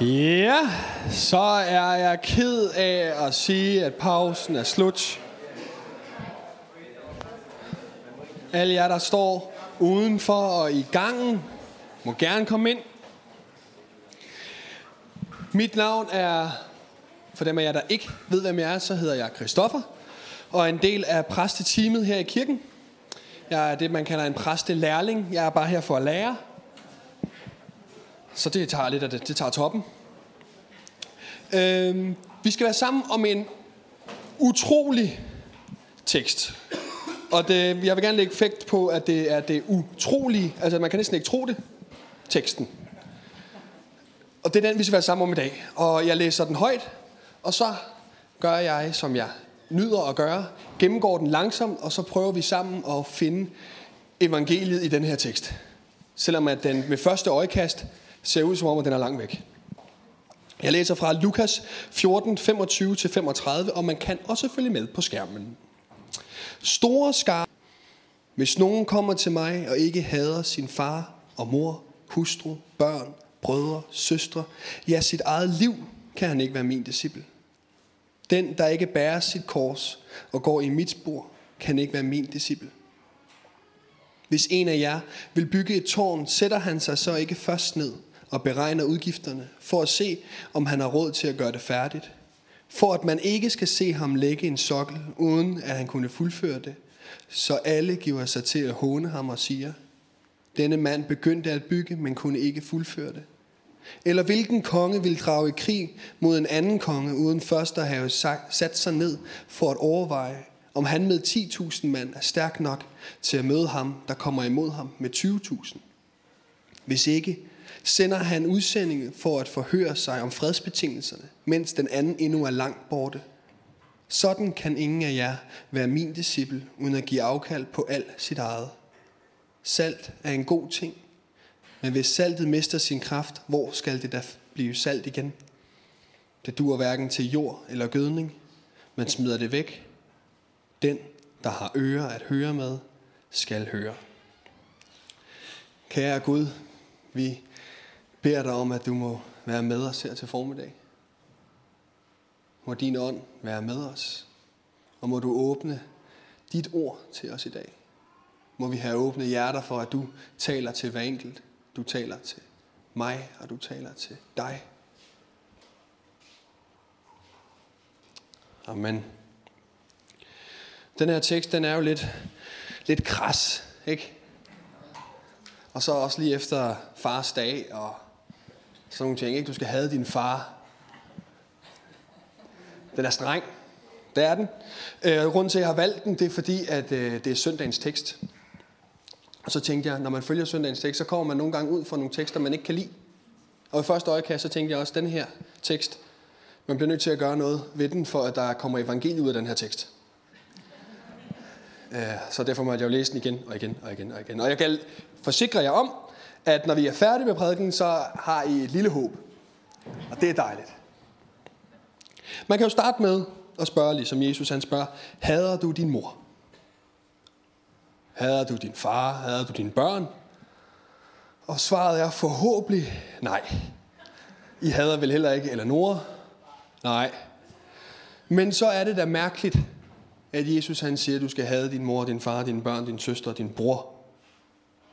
Ja, så er jeg ked af at sige, at pausen er slut. Alle jer, der står udenfor og i gangen, må gerne komme ind. Mit navn er, for dem af jer, der ikke ved, hvem jeg er, så hedder jeg Christoffer, og er en del af præsteteamet her i kirken. Jeg er det, man kalder en præstelærling. Jeg er bare her for at lære. Så det tager lidt af det. Det tager toppen. Øh, vi skal være sammen om en utrolig tekst. Og det, jeg vil gerne lægge fægt på, at det er det utrolige. Altså, man kan næsten ikke tro det. Teksten. Og det er den, vi skal være sammen om i dag. Og jeg læser den højt, og så gør jeg, som jeg nyder at gøre, gennemgår den langsomt, og så prøver vi sammen at finde evangeliet i den her tekst. Selvom at den med første øjekast ser ud som om, at den er langt væk. Jeg læser fra Lukas 14, 25-35, og man kan også følge med på skærmen. Store skar, hvis nogen kommer til mig og ikke hader sin far og mor, hustru, børn, brødre, søstre, ja sit eget liv, kan han ikke være min disciple. Den, der ikke bærer sit kors og går i mit spor, kan ikke være min disciple. Hvis en af jer vil bygge et tårn, sætter han sig så ikke først ned og beregner udgifterne, for at se, om han har råd til at gøre det færdigt. For at man ikke skal se ham lægge en sokkel, uden at han kunne fuldføre det. Så alle giver sig til at håne ham og siger, denne mand begyndte at bygge, men kunne ikke fuldføre det. Eller hvilken konge vil drage i krig mod en anden konge, uden først at have sat sig ned for at overveje, om han med 10.000 mand er stærk nok til at møde ham, der kommer imod ham med 20.000. Hvis ikke, sender han udsendinge for at forhøre sig om fredsbetingelserne, mens den anden endnu er langt borte. Sådan kan ingen af jer være min disciple, uden at give afkald på alt sit eget. Salt er en god ting, men hvis saltet mister sin kraft, hvor skal det da blive salt igen? Det duer hverken til jord eller gødning, Man smider det væk. Den, der har ører at høre med, skal høre. Kære Gud, vi beder dig om, at du må være med os her til formiddag. Må din ånd være med os, og må du åbne dit ord til os i dag. Må vi have åbne hjerter for, at du taler til hver enkelt. Du taler til mig, og du taler til dig. Amen. Den her tekst, den er jo lidt, lidt kras, ikke? Og så også lige efter fars dag og sådan nogle ting. Ikke? Du skal have din far. Den er streng. Det er den. Øh, grunden til, at jeg har valgt den, det er fordi, at øh, det er søndagens tekst. Og så tænkte jeg, når man følger søndagens tekst, så kommer man nogle gange ud for nogle tekster, man ikke kan lide. Og i første øjekast, så tænkte jeg også, at den her tekst, man bliver nødt til at gøre noget ved den, for at der kommer evangeliet ud af den her tekst. Øh, så derfor måtte jeg jo læse den igen og igen og igen og igen. Og jeg kan forsikre jer om, at når vi er færdige med prædiken, så har I et lille håb. Og det er dejligt. Man kan jo starte med at spørge, ligesom Jesus han spørger, hader du din mor? Hader du din far? Hader du dine børn? Og svaret er forhåbentlig nej. I hader vel heller ikke Eleonora? Nej. Men så er det da mærkeligt, at Jesus han siger, at du skal have din mor, din far, dine børn, din søster og din bror,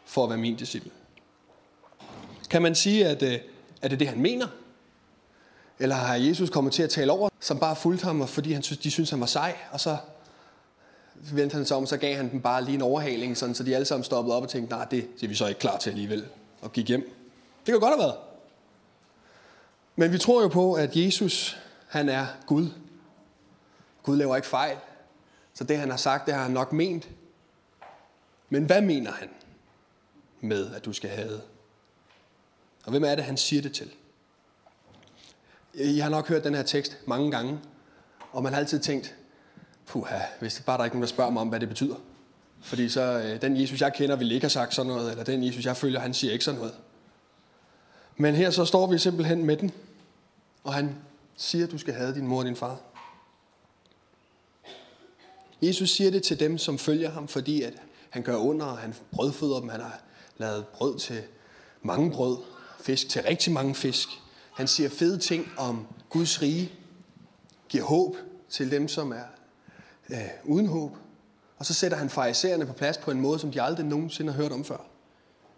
for at være min disciple. Kan man sige, at, øh, at det er det, han mener? Eller har Jesus kommet til at tale over, som bare fulgte ham, fordi han, synes, de synes han var sej, og så vendte han sig om, så gav han dem bare lige en overhaling, sådan, så de alle sammen stoppede op og tænkte, nej, det er vi så ikke klar til alligevel, og gik hjem. Det kan godt have været. Men vi tror jo på, at Jesus, han er Gud. Gud laver ikke fejl. Så det, han har sagt, det har han nok ment. Men hvad mener han med, at du skal have og hvem er det, han siger det til? I har nok hørt den her tekst mange gange, og man har altid tænkt, puha, hvis det bare der er ikke nogen, der spørger mig om, hvad det betyder. Fordi så øh, den Jesus, jeg kender, vil ikke have sagt sådan noget, eller den Jesus, jeg følger, han siger ikke sådan noget. Men her så står vi simpelthen med den, og han siger, du skal have din mor og din far. Jesus siger det til dem, som følger ham, fordi at han gør under, og han brødføder dem. Han har lavet brød til mange brød fisk til rigtig mange fisk. Han siger fede ting om Guds rige. Giver håb til dem, som er øh, uden håb. Og så sætter han farisæerne på plads på en måde, som de aldrig nogensinde har hørt om før.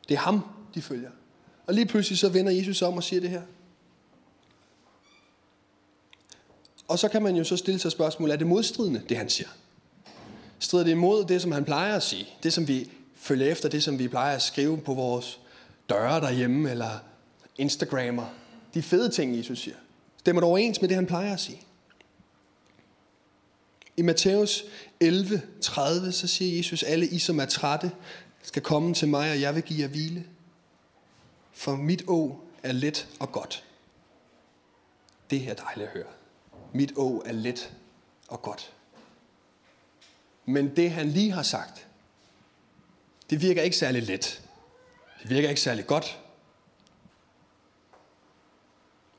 Det er ham, de følger. Og lige pludselig så vender Jesus om og siger det her. Og så kan man jo så stille sig spørgsmålet, er det modstridende, det han siger? Strider det imod det, som han plejer at sige? Det, som vi følger efter, det, som vi plejer at skrive på vores døre derhjemme, eller Instagrammer. De fede ting, Jesus siger. Stemmer det overens med det, han plejer at sige? I Matthæus 11, 30, så siger Jesus, alle I, som er trætte, skal komme til mig, og jeg vil give jer hvile. For mit å er let og godt. Det er dejligt at høre. Mit å er let og godt. Men det han lige har sagt, det virker ikke særlig let. Det virker ikke særlig godt.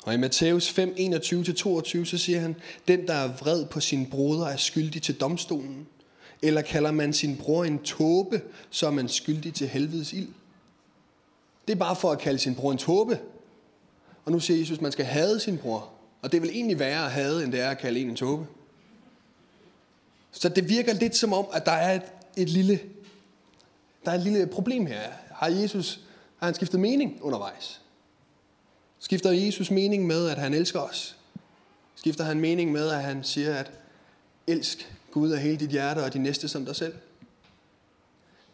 Og i Matthæus 5, 21-22, så siger han, den der er vred på sin broder er skyldig til domstolen. Eller kalder man sin bror en tåbe, så er man skyldig til helvedes ild. Det er bare for at kalde sin bror en tåbe. Og nu siger Jesus, at man skal hade sin bror. Og det vil egentlig være at hade, end det er at kalde en en tåbe. Så det virker lidt som om, at der er et, et lille, der er et lille problem her. Har Jesus har han skiftet mening undervejs? Skifter Jesus mening med, at han elsker os? Skifter han mening med, at han siger, at elsk Gud af hele dit hjerte og de næste som dig selv?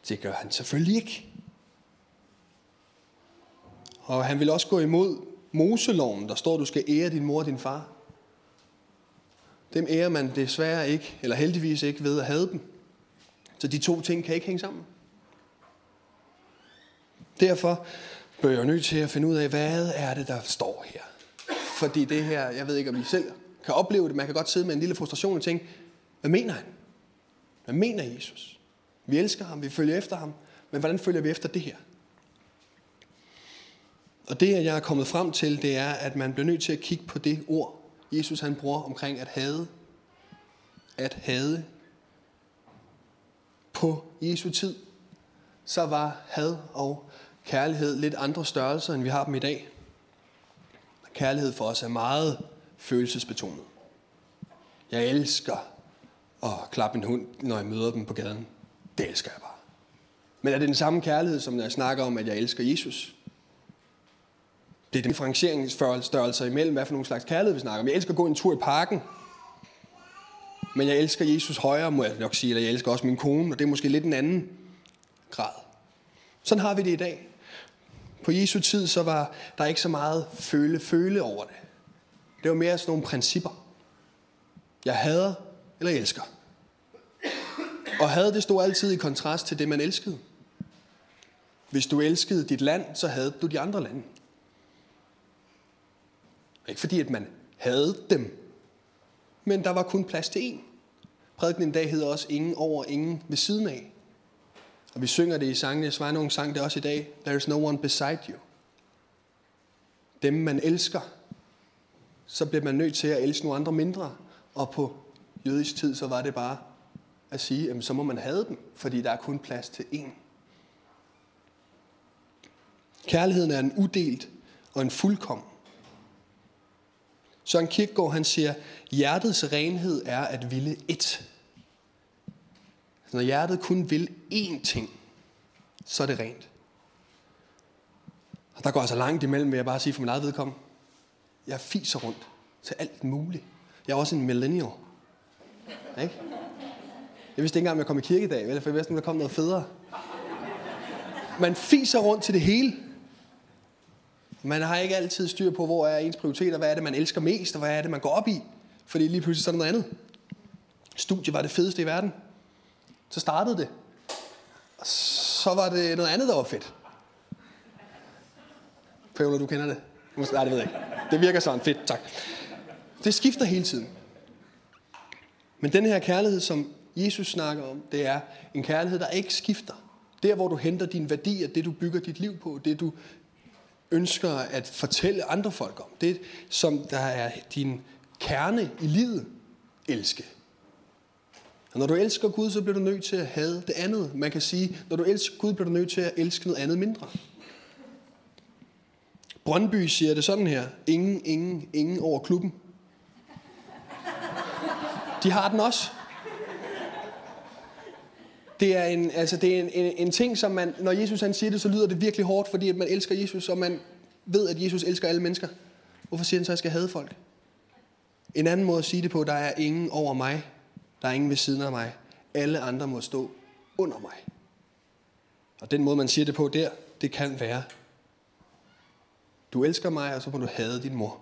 Det gør han selvfølgelig ikke. Og han vil også gå imod Moseloven, der står, at du skal ære din mor og din far. Dem ærer man desværre ikke, eller heldigvis ikke ved at have dem. Så de to ting kan ikke hænge sammen. Derfor blev jeg nødt til at finde ud af, hvad er det, der står her. Fordi det her, jeg ved ikke, om I selv kan opleve det, man kan godt sidde med en lille frustration og tænke, hvad mener han? Hvad mener Jesus? Vi elsker ham, vi følger efter ham, men hvordan følger vi efter det her? Og det, jeg er kommet frem til, det er, at man bliver nødt til at kigge på det ord, Jesus han bruger omkring at hade. At hade. På Jesu tid, så var had og kærlighed lidt andre størrelser, end vi har dem i dag. Kærlighed for os er meget følelsesbetonet. Jeg elsker at klappe en hund, når jeg møder dem på gaden. Det elsker jeg bare. Men er det den samme kærlighed, som når jeg snakker om, at jeg elsker Jesus? Det er differentieringsstørrelser imellem, hvad for nogle slags kærlighed vi snakker om. Jeg elsker at gå en tur i parken, men jeg elsker Jesus højere, må jeg nok sige, eller jeg elsker også min kone, og det er måske lidt en anden grad. Sådan har vi det i dag. På Jesu tid, så var der ikke så meget føle-føle over det. Det var mere sådan nogle principper. Jeg hader, eller jeg elsker. Og had, det stod altid i kontrast til det, man elskede. Hvis du elskede dit land, så havde du de andre lande. Ikke fordi, at man havde dem, men der var kun plads til én. Prædiken en dag hedder også ingen over, ingen ved siden af. Og vi synger det i sangene. nogle sang det også i dag. There is no one beside you. Dem man elsker, så bliver man nødt til at elske nogle andre mindre. Og på jødisk tid, så var det bare at sige, at så må man have dem, fordi der er kun plads til én. Kærligheden er en udelt og en fuldkommen. Søren Kierkegaard han siger, hjertets renhed er at ville ét. Når hjertet kun vil én ting, så er det rent. Og der går altså langt imellem, vil jeg bare sige for min eget vedkommende. Jeg fiser rundt til alt muligt. Jeg er også en millennial. Ikke? Jeg vidste ikke engang, om jeg kom i kirke i dag, vel? for jeg vidste, om der kom noget federe. Man fiser rundt til det hele. Man har ikke altid styr på, hvor er ens prioriteter, hvad er det, man elsker mest, og hvad er det, man går op i. Fordi lige pludselig så er der noget andet. Studie var det fedeste i verden. Så startede det. Og så var det noget andet, der var fedt. Pøvler, du kender det? Nej, det ved jeg ikke. Det virker sådan. Fedt, tak. Det skifter hele tiden. Men den her kærlighed, som Jesus snakker om, det er en kærlighed, der ikke skifter. Der, hvor du henter din værdi, det du bygger dit liv på, det du ønsker at fortælle andre folk om. Det, som der er din kerne i livet, elske. Og når du elsker Gud, så bliver du nødt til at have det andet. Man kan sige, når du elsker Gud, bliver du nødt til at elske noget andet mindre. Brøndby siger det sådan her. Ingen, ingen, ingen over klubben. De har den også. Det er en, altså det er en, en, en ting, som man, når Jesus han siger det, så lyder det virkelig hårdt, fordi at man elsker Jesus, og man ved, at Jesus elsker alle mennesker. Hvorfor siger han så, at jeg skal have folk? En anden måde at sige det på, der er ingen over mig. Der er ingen ved siden af mig. Alle andre må stå under mig. Og den måde, man siger det på der, det kan være, du elsker mig, og så må du hade din mor.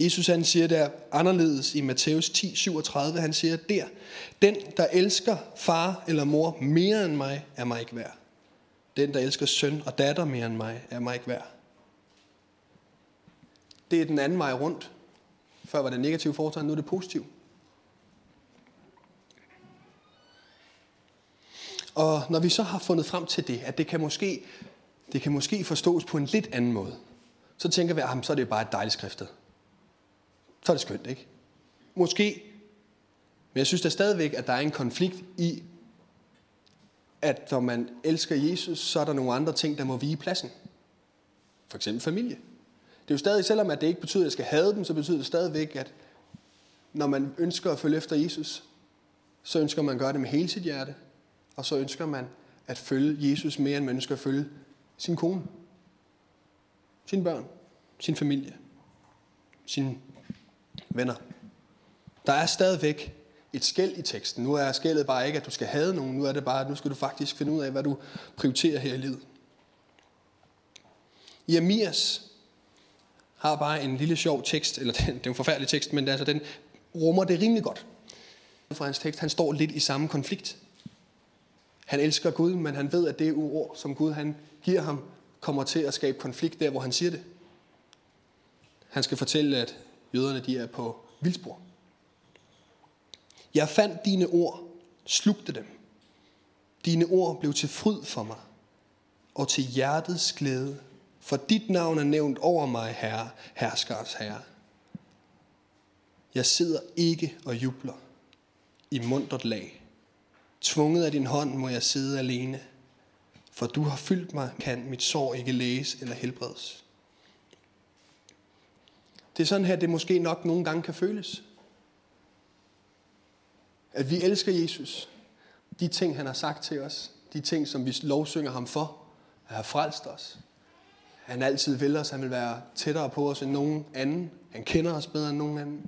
Jesus han siger der anderledes i Matthæus 10, 37, han siger der, den der elsker far eller mor mere end mig, er mig ikke værd. Den der elsker søn og datter mere end mig, er mig ikke værd. Det er den anden vej rundt. Før var det negativt foretegn, nu er det positivt. Og når vi så har fundet frem til det, at det kan måske, det kan måske forstås på en lidt anden måde, så tænker vi, ah, at så er det bare et dejligt skriftet. Så er det skønt, ikke? Måske. Men jeg synes da stadigvæk, at der er en konflikt i, at når man elsker Jesus, så er der nogle andre ting, der må vige pladsen. For eksempel familie. Det er jo stadig, selvom at det ikke betyder, at jeg skal have dem, så betyder det stadigvæk, at når man ønsker at følge efter Jesus, så ønsker man at gøre det med hele sit hjerte, og så ønsker man at følge Jesus mere, end man ønsker at følge sin kone, sine børn, sin familie, sine venner. Der er stadigvæk et skæld i teksten. Nu er skældet bare ikke, at du skal have nogen. Nu er det bare, at nu skal du faktisk finde ud af, hvad du prioriterer her i livet. Jeremias har bare en lille sjov tekst, eller det er en forfærdelig tekst, men altså, den rummer det rimelig godt. For hans tekst, han står lidt i samme konflikt. Han elsker Gud, men han ved, at det ord, som Gud han giver ham, kommer til at skabe konflikt der, hvor han siger det. Han skal fortælle, at jøderne de er på vildspor. Jeg fandt dine ord, slugte dem. Dine ord blev til fryd for mig, og til hjertets glæde. For dit navn er nævnt over mig, Herre, herskers Herre. Jeg sidder ikke og jubler i mundret lag. Tvunget af din hånd må jeg sidde alene, for du har fyldt mig, kan mit sår ikke læges eller helbredes. Det er sådan her, det måske nok nogle gange kan føles. At vi elsker Jesus. De ting, han har sagt til os. De ting, som vi lovsynger ham for. At have frelst os. Han altid vil os. Han vil være tættere på os end nogen anden. Han kender os bedre end nogen anden.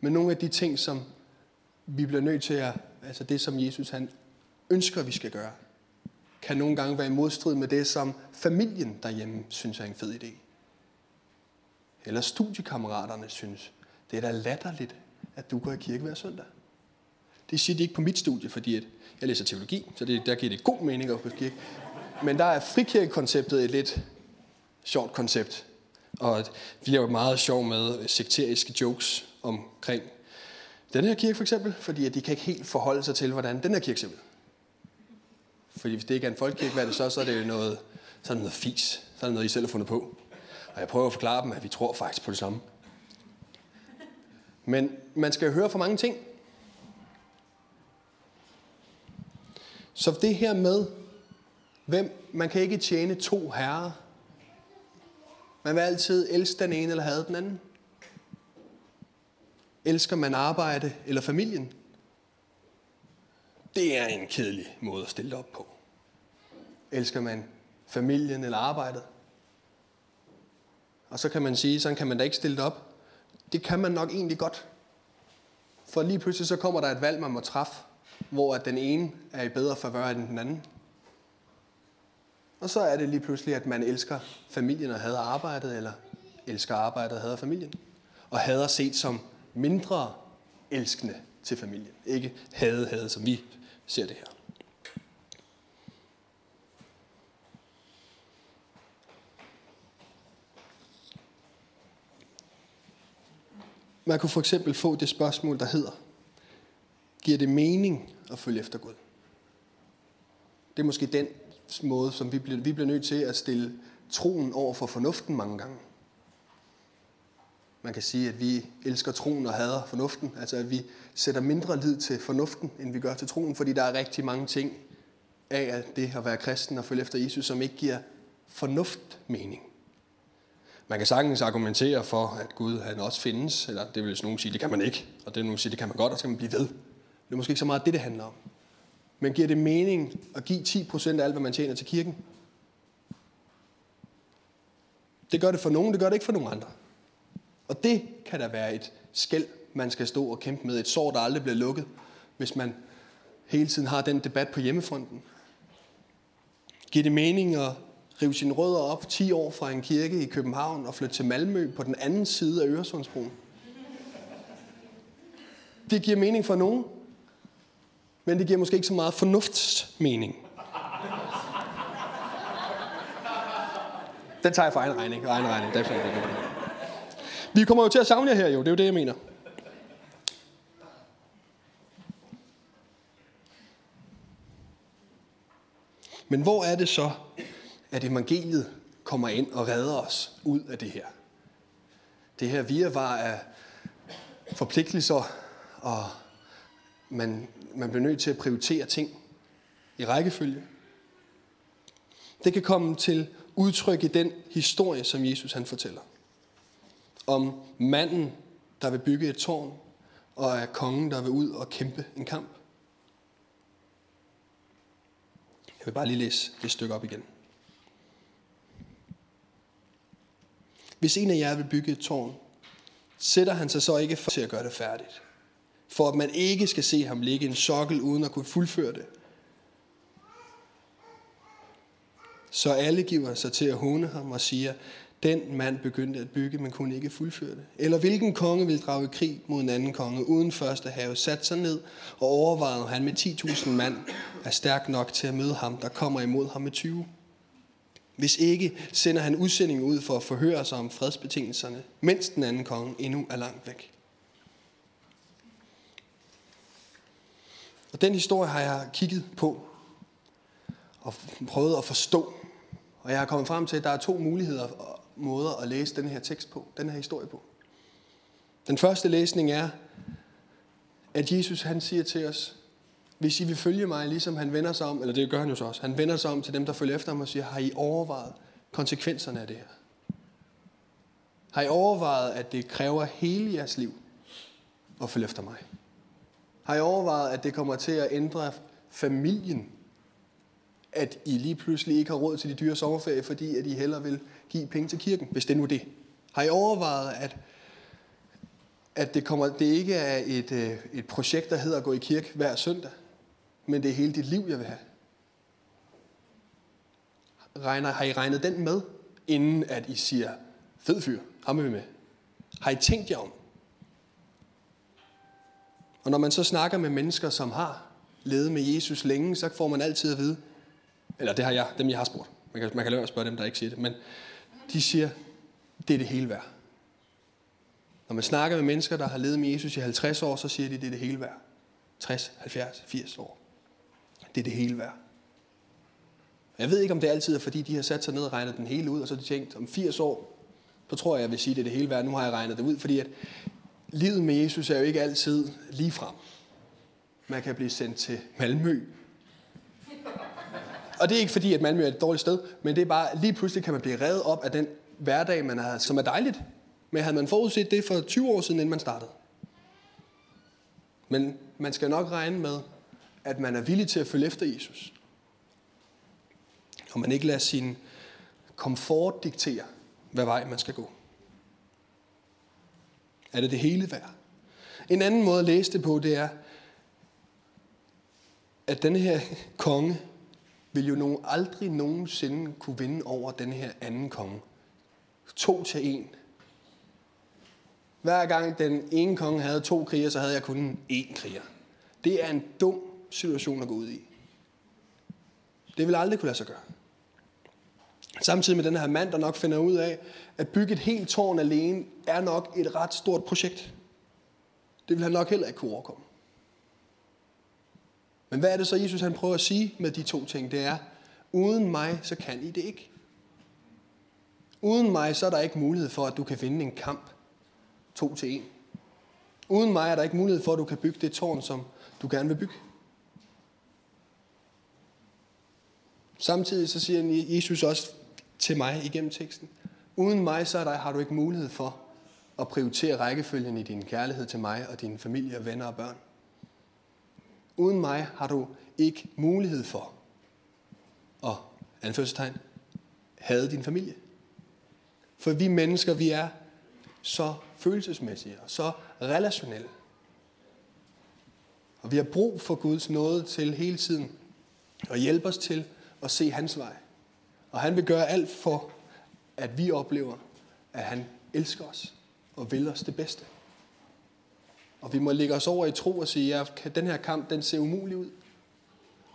Men nogle af de ting, som vi bliver nødt til at, altså det som Jesus han ønsker, vi skal gøre, kan nogle gange være i modstrid med det, som familien derhjemme synes er en fed idé. Eller studiekammeraterne synes, det er da latterligt, at du går i kirke hver søndag. Det siger de ikke på mit studie, fordi at jeg læser teologi, så det, der giver det god mening at gå kirke. Men der er frikirkekonceptet et lidt sjovt koncept. Og vi laver meget sjov med sekteriske jokes omkring den her kirke for eksempel, fordi at de kan ikke helt forholde sig til, hvordan den her kirke ser ud. Fordi hvis det ikke er en folkekirke, hvad er det så? Så er det noget, så er det noget fis. Så er det noget, I selv har fundet på. Og jeg prøver at forklare dem, at vi tror faktisk på det samme. Men man skal høre for mange ting. Så det her med, hvem, man kan ikke tjene to herrer. Man vil altid elske den ene eller have den anden. Elsker man arbejde eller familien? Det er en kedelig måde at stille op på. Elsker man familien eller arbejdet? Og så kan man sige, sådan kan man da ikke stille det op. Det kan man nok egentlig godt. For lige pludselig så kommer der et valg, man må træffe, hvor at den ene er i bedre favør end den anden. Og så er det lige pludselig, at man elsker familien og hader arbejdet, eller elsker arbejdet og hader familien. Og hader set som mindre elskende til familien. Ikke hade, hade, som vi ser det her. Man kunne for eksempel få det spørgsmål, der hedder, giver det mening at følge efter Gud? Det er måske den måde, som vi bliver, vi bliver nødt til at stille troen over for fornuften mange gange. Man kan sige, at vi elsker troen og hader fornuften. Altså at vi sætter mindre lid til fornuften, end vi gør til troen, fordi der er rigtig mange ting af at det at være kristen og følge efter Jesus, som ikke giver fornuft mening. Man kan sagtens argumentere for, at Gud han også findes, eller det vil nogen sige, det kan man ikke, og det vil nogen sige, det kan man godt, og så kan man blive ved. Det er måske ikke så meget det, det handler om. Men giver det mening at give 10% af alt, hvad man tjener til kirken? Det gør det for nogen, det gør det ikke for nogen andre. Og det kan da være et skæld, man skal stå og kæmpe med. Et sår, der aldrig bliver lukket, hvis man hele tiden har den debat på hjemmefronten. Giver det mening at rive sine rødder op 10 år fra en kirke i København og flytte til Malmø på den anden side af Øresundsbroen? Det giver mening for nogen, men det giver måske ikke så meget fornuftsmening. Den tager jeg for egen regning. Egen regning. Det er vi kommer jo til at savne jer her jo, det er jo det, jeg mener. Men hvor er det så, at evangeliet kommer ind og redder os ud af det her? Det her virvar af forpligtelser, og man, man bliver nødt til at prioritere ting i rækkefølge. Det kan komme til udtryk i den historie, som Jesus han fortæller. Om manden, der vil bygge et tårn, og er kongen, der vil ud og kæmpe en kamp. Jeg vil bare lige læse det stykke op igen. Hvis en af jer vil bygge et tårn, sætter han sig så ikke for til at gøre det færdigt. For at man ikke skal se ham ligge en sokkel uden at kunne fuldføre det. Så alle giver sig til at håne ham og siger, den mand begyndte at bygge, men kunne ikke fuldføre det. Eller hvilken konge vil drage i krig mod en anden konge, uden først at have sat sig ned og overvejet, han med 10.000 mand er stærk nok til at møde ham, der kommer imod ham med 20. Hvis ikke, sender han udsendingen ud for at forhøre sig om fredsbetingelserne, mens den anden konge endnu er langt væk. Og den historie har jeg kigget på og prøvet at forstå. Og jeg har kommet frem til, at der er to muligheder måder at læse den her tekst på, den her historie på. Den første læsning er, at Jesus han siger til os, hvis I vil følge mig, ligesom han vender sig om, eller det gør han jo så også, han vender sig om til dem, der følger efter ham og siger, har I overvejet konsekvenserne af det her? Har I overvejet, at det kræver hele jeres liv at følge efter mig? Har I overvejet, at det kommer til at ændre familien? At I lige pludselig ikke har råd til de dyre sommerferie, fordi at I hellere vil give penge til kirken, hvis det nu er det. Har I overvejet, at, at det, kommer, det ikke er et, øh, et projekt, der hedder at gå i kirke hver søndag, men det er hele dit liv, jeg vil have? Regner, har I regnet den med, inden at I siger, fed fyr, ham er vi med? Har I tænkt jer om? Og når man så snakker med mennesker, som har levet med Jesus længe, så får man altid at vide, eller det har jeg, dem jeg har spurgt. Man kan, man kan lade at spørge dem, der ikke siger det. Men de siger, det er det hele værd. Når man snakker med mennesker, der har levet med Jesus i 50 år, så siger de, det er det hele værd. 60, 70, 80 år. Det er det hele værd. Jeg ved ikke, om det altid er, fordi de har sat sig ned og regnet den hele ud, og så har de tænkt, om 80 år, så tror jeg, jeg vil sige, det er det hele værd. Nu har jeg regnet det ud, fordi at livet med Jesus er jo ikke altid lige frem. Man kan blive sendt til Malmø og det er ikke fordi, at Malmø er et dårligt sted, men det er bare, lige pludselig kan man blive reddet op af den hverdag, man har, som er dejligt. Men havde man forudset det for 20 år siden, inden man startede? Men man skal nok regne med, at man er villig til at følge efter Jesus. Og man ikke lader sin komfort diktere, hvad vej man skal gå. Er det det hele værd? En anden måde at læse det på, det er, at denne her konge, vil jo nogen aldrig nogensinde kunne vinde over den her anden konge. To til en. Hver gang den ene konge havde to kriger, så havde jeg kun én kriger. Det er en dum situation at gå ud i. Det vil aldrig kunne lade sig gøre. Samtidig med den her mand, der nok finder ud af, at bygge et helt tårn alene, er nok et ret stort projekt. Det vil han nok heller ikke kunne overkomme. Men hvad er det så, Jesus han prøver at sige med de to ting? Det er, uden mig, så kan I det ikke. Uden mig, så er der ikke mulighed for, at du kan vinde en kamp to til en. Uden mig er der ikke mulighed for, at du kan bygge det tårn, som du gerne vil bygge. Samtidig så siger Jesus også til mig igennem teksten. Uden mig, så er der, har du ikke mulighed for at prioritere rækkefølgen i din kærlighed til mig og dine familie, venner og børn. Uden mig har du ikke mulighed for at, anførselstegn, have din familie. For vi mennesker, vi er så følelsesmæssige og så relationelle. Og vi har brug for Guds nåde til hele tiden at hjælpe os til at se hans vej. Og han vil gøre alt for, at vi oplever, at han elsker os og vil os det bedste. Og vi må lægge os over i tro og sige, at den her kamp, den ser umulig ud.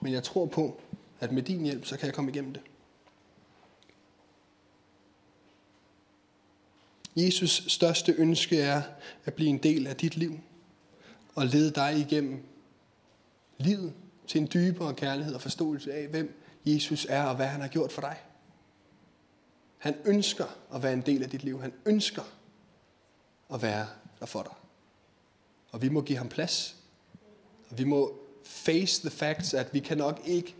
Men jeg tror på, at med din hjælp, så kan jeg komme igennem det. Jesus største ønske er at blive en del af dit liv og lede dig igennem livet til en dybere kærlighed og forståelse af, hvem Jesus er og hvad han har gjort for dig. Han ønsker at være en del af dit liv. Han ønsker at være der for dig. Og vi må give ham plads. Og vi må face the facts, at vi kan nok ikke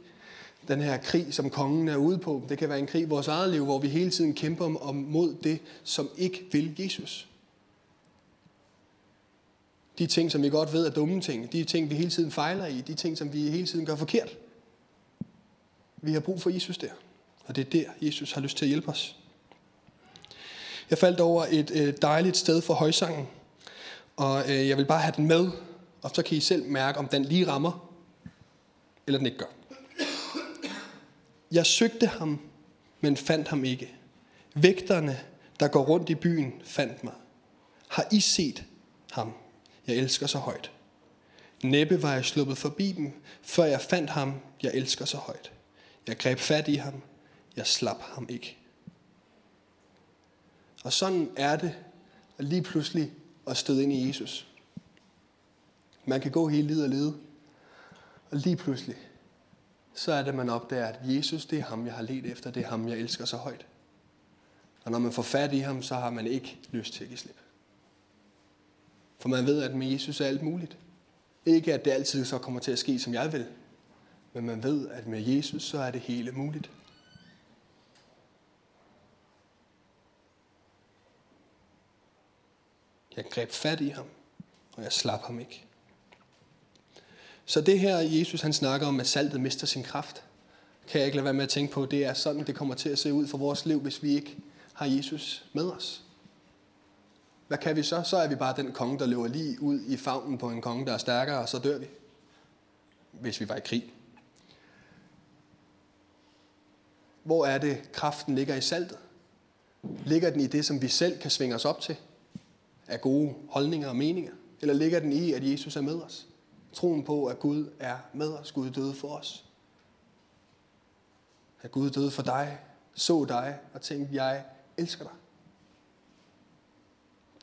den her krig, som kongen er ude på. Det kan være en krig i vores eget liv, hvor vi hele tiden kæmper om mod det, som ikke vil Jesus. De ting, som vi godt ved er dumme ting, de ting, vi hele tiden fejler i, de ting, som vi hele tiden gør forkert. Vi har brug for Jesus der. Og det er der, Jesus har lyst til at hjælpe os. Jeg faldt over et øh, dejligt sted for højsangen, og øh, jeg vil bare have den med, og så kan I selv mærke, om den lige rammer, eller den ikke gør. Jeg søgte ham, men fandt ham ikke. Vægterne, der går rundt i byen, fandt mig. Har I set ham? Jeg elsker så højt. Næppe var jeg sluppet forbi dem, før jeg fandt ham, jeg elsker så højt. Jeg greb fat i ham, jeg slap ham ikke. Og sådan er det at lige pludselig at støde ind i Jesus. Man kan gå hele livet og lede, og lige pludselig, så er det, man opdager, at Jesus, det er ham, jeg har let efter, det er ham, jeg elsker så højt. Og når man får fat i ham, så har man ikke lyst til at give slip. For man ved, at med Jesus er alt muligt. Ikke at det altid så kommer til at ske, som jeg vil. Men man ved, at med Jesus, så er det hele muligt. Jeg greb fat i ham, og jeg slap ham ikke. Så det her, Jesus han snakker om, at saltet mister sin kraft, kan jeg ikke lade være med at tænke på, det er sådan, det kommer til at se ud for vores liv, hvis vi ikke har Jesus med os. Hvad kan vi så? Så er vi bare den konge, der løber lige ud i favnen på en konge, der er stærkere, og så dør vi. Hvis vi var i krig. Hvor er det, kraften ligger i saltet? Ligger den i det, som vi selv kan svinge os op til? Af gode holdninger og meninger? Eller ligger den i, at Jesus er med os? Troen på, at Gud er med os. Gud døde for os. At Gud døde for dig, så dig og tænkte, jeg elsker dig.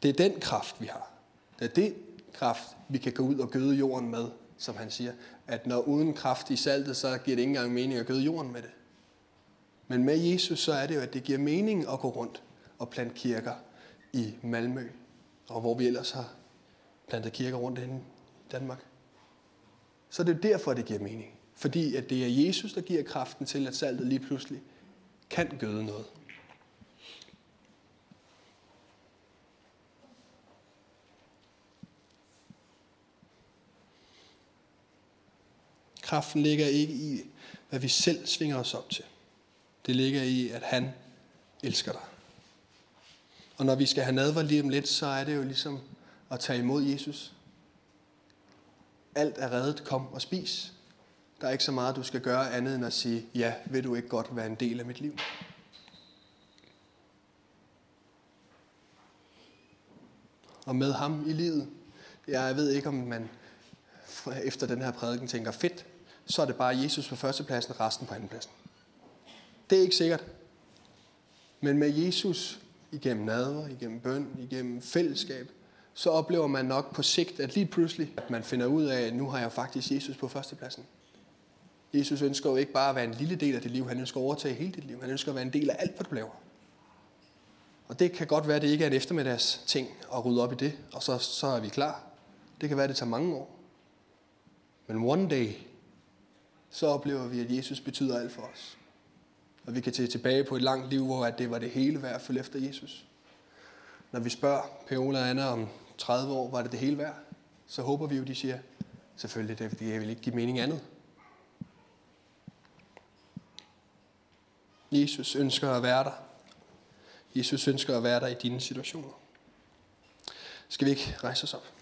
Det er den kraft, vi har. Det er den kraft, vi kan gå ud og gøde jorden med, som han siger. At når uden kraft i saltet, så giver det ikke engang mening at gøde jorden med det. Men med Jesus, så er det jo, at det giver mening at gå rundt og plante kirker i Malmø, og hvor vi ellers har plantet kirker rundt i Danmark. Så det er derfor, det giver mening. Fordi at det er Jesus, der giver kraften til, at saltet lige pludselig kan gøde noget. Kraften ligger ikke i, hvad vi selv svinger os op til. Det ligger i, at han elsker dig. Og når vi skal have nadver lige om lidt, så er det jo ligesom at tage imod Jesus. Alt er reddet, kom og spis. Der er ikke så meget, du skal gøre andet end at sige, ja, vil du ikke godt være en del af mit liv? Og med ham i livet, jeg ved ikke, om man efter den her prædiken tænker, fedt, så er det bare Jesus på førstepladsen og resten på andenpladsen. Det er ikke sikkert. Men med Jesus igennem nadver, igennem bøn, igennem fællesskab, så oplever man nok på sigt, at lige pludselig, at man finder ud af, at nu har jeg faktisk Jesus på førstepladsen. Jesus ønsker jo ikke bare at være en lille del af dit liv, han ønsker at overtage hele dit liv. Han ønsker at være en del af alt, hvad du laver. Og det kan godt være, at det ikke er en eftermiddags ting at rydde op i det, og så, så er vi klar. Det kan være, at det tager mange år. Men one day, så oplever vi, at Jesus betyder alt for os. Og vi kan se tilbage på et langt liv, hvor at det var det hele værd at følge efter Jesus. Når vi spørger Peola og Anna om 30 år, var det det hele værd? Så håber vi jo, de siger, selvfølgelig, det, det vil ikke give mening andet. Jesus ønsker at være der. Jesus ønsker at være der i dine situationer. Skal vi ikke rejse os op?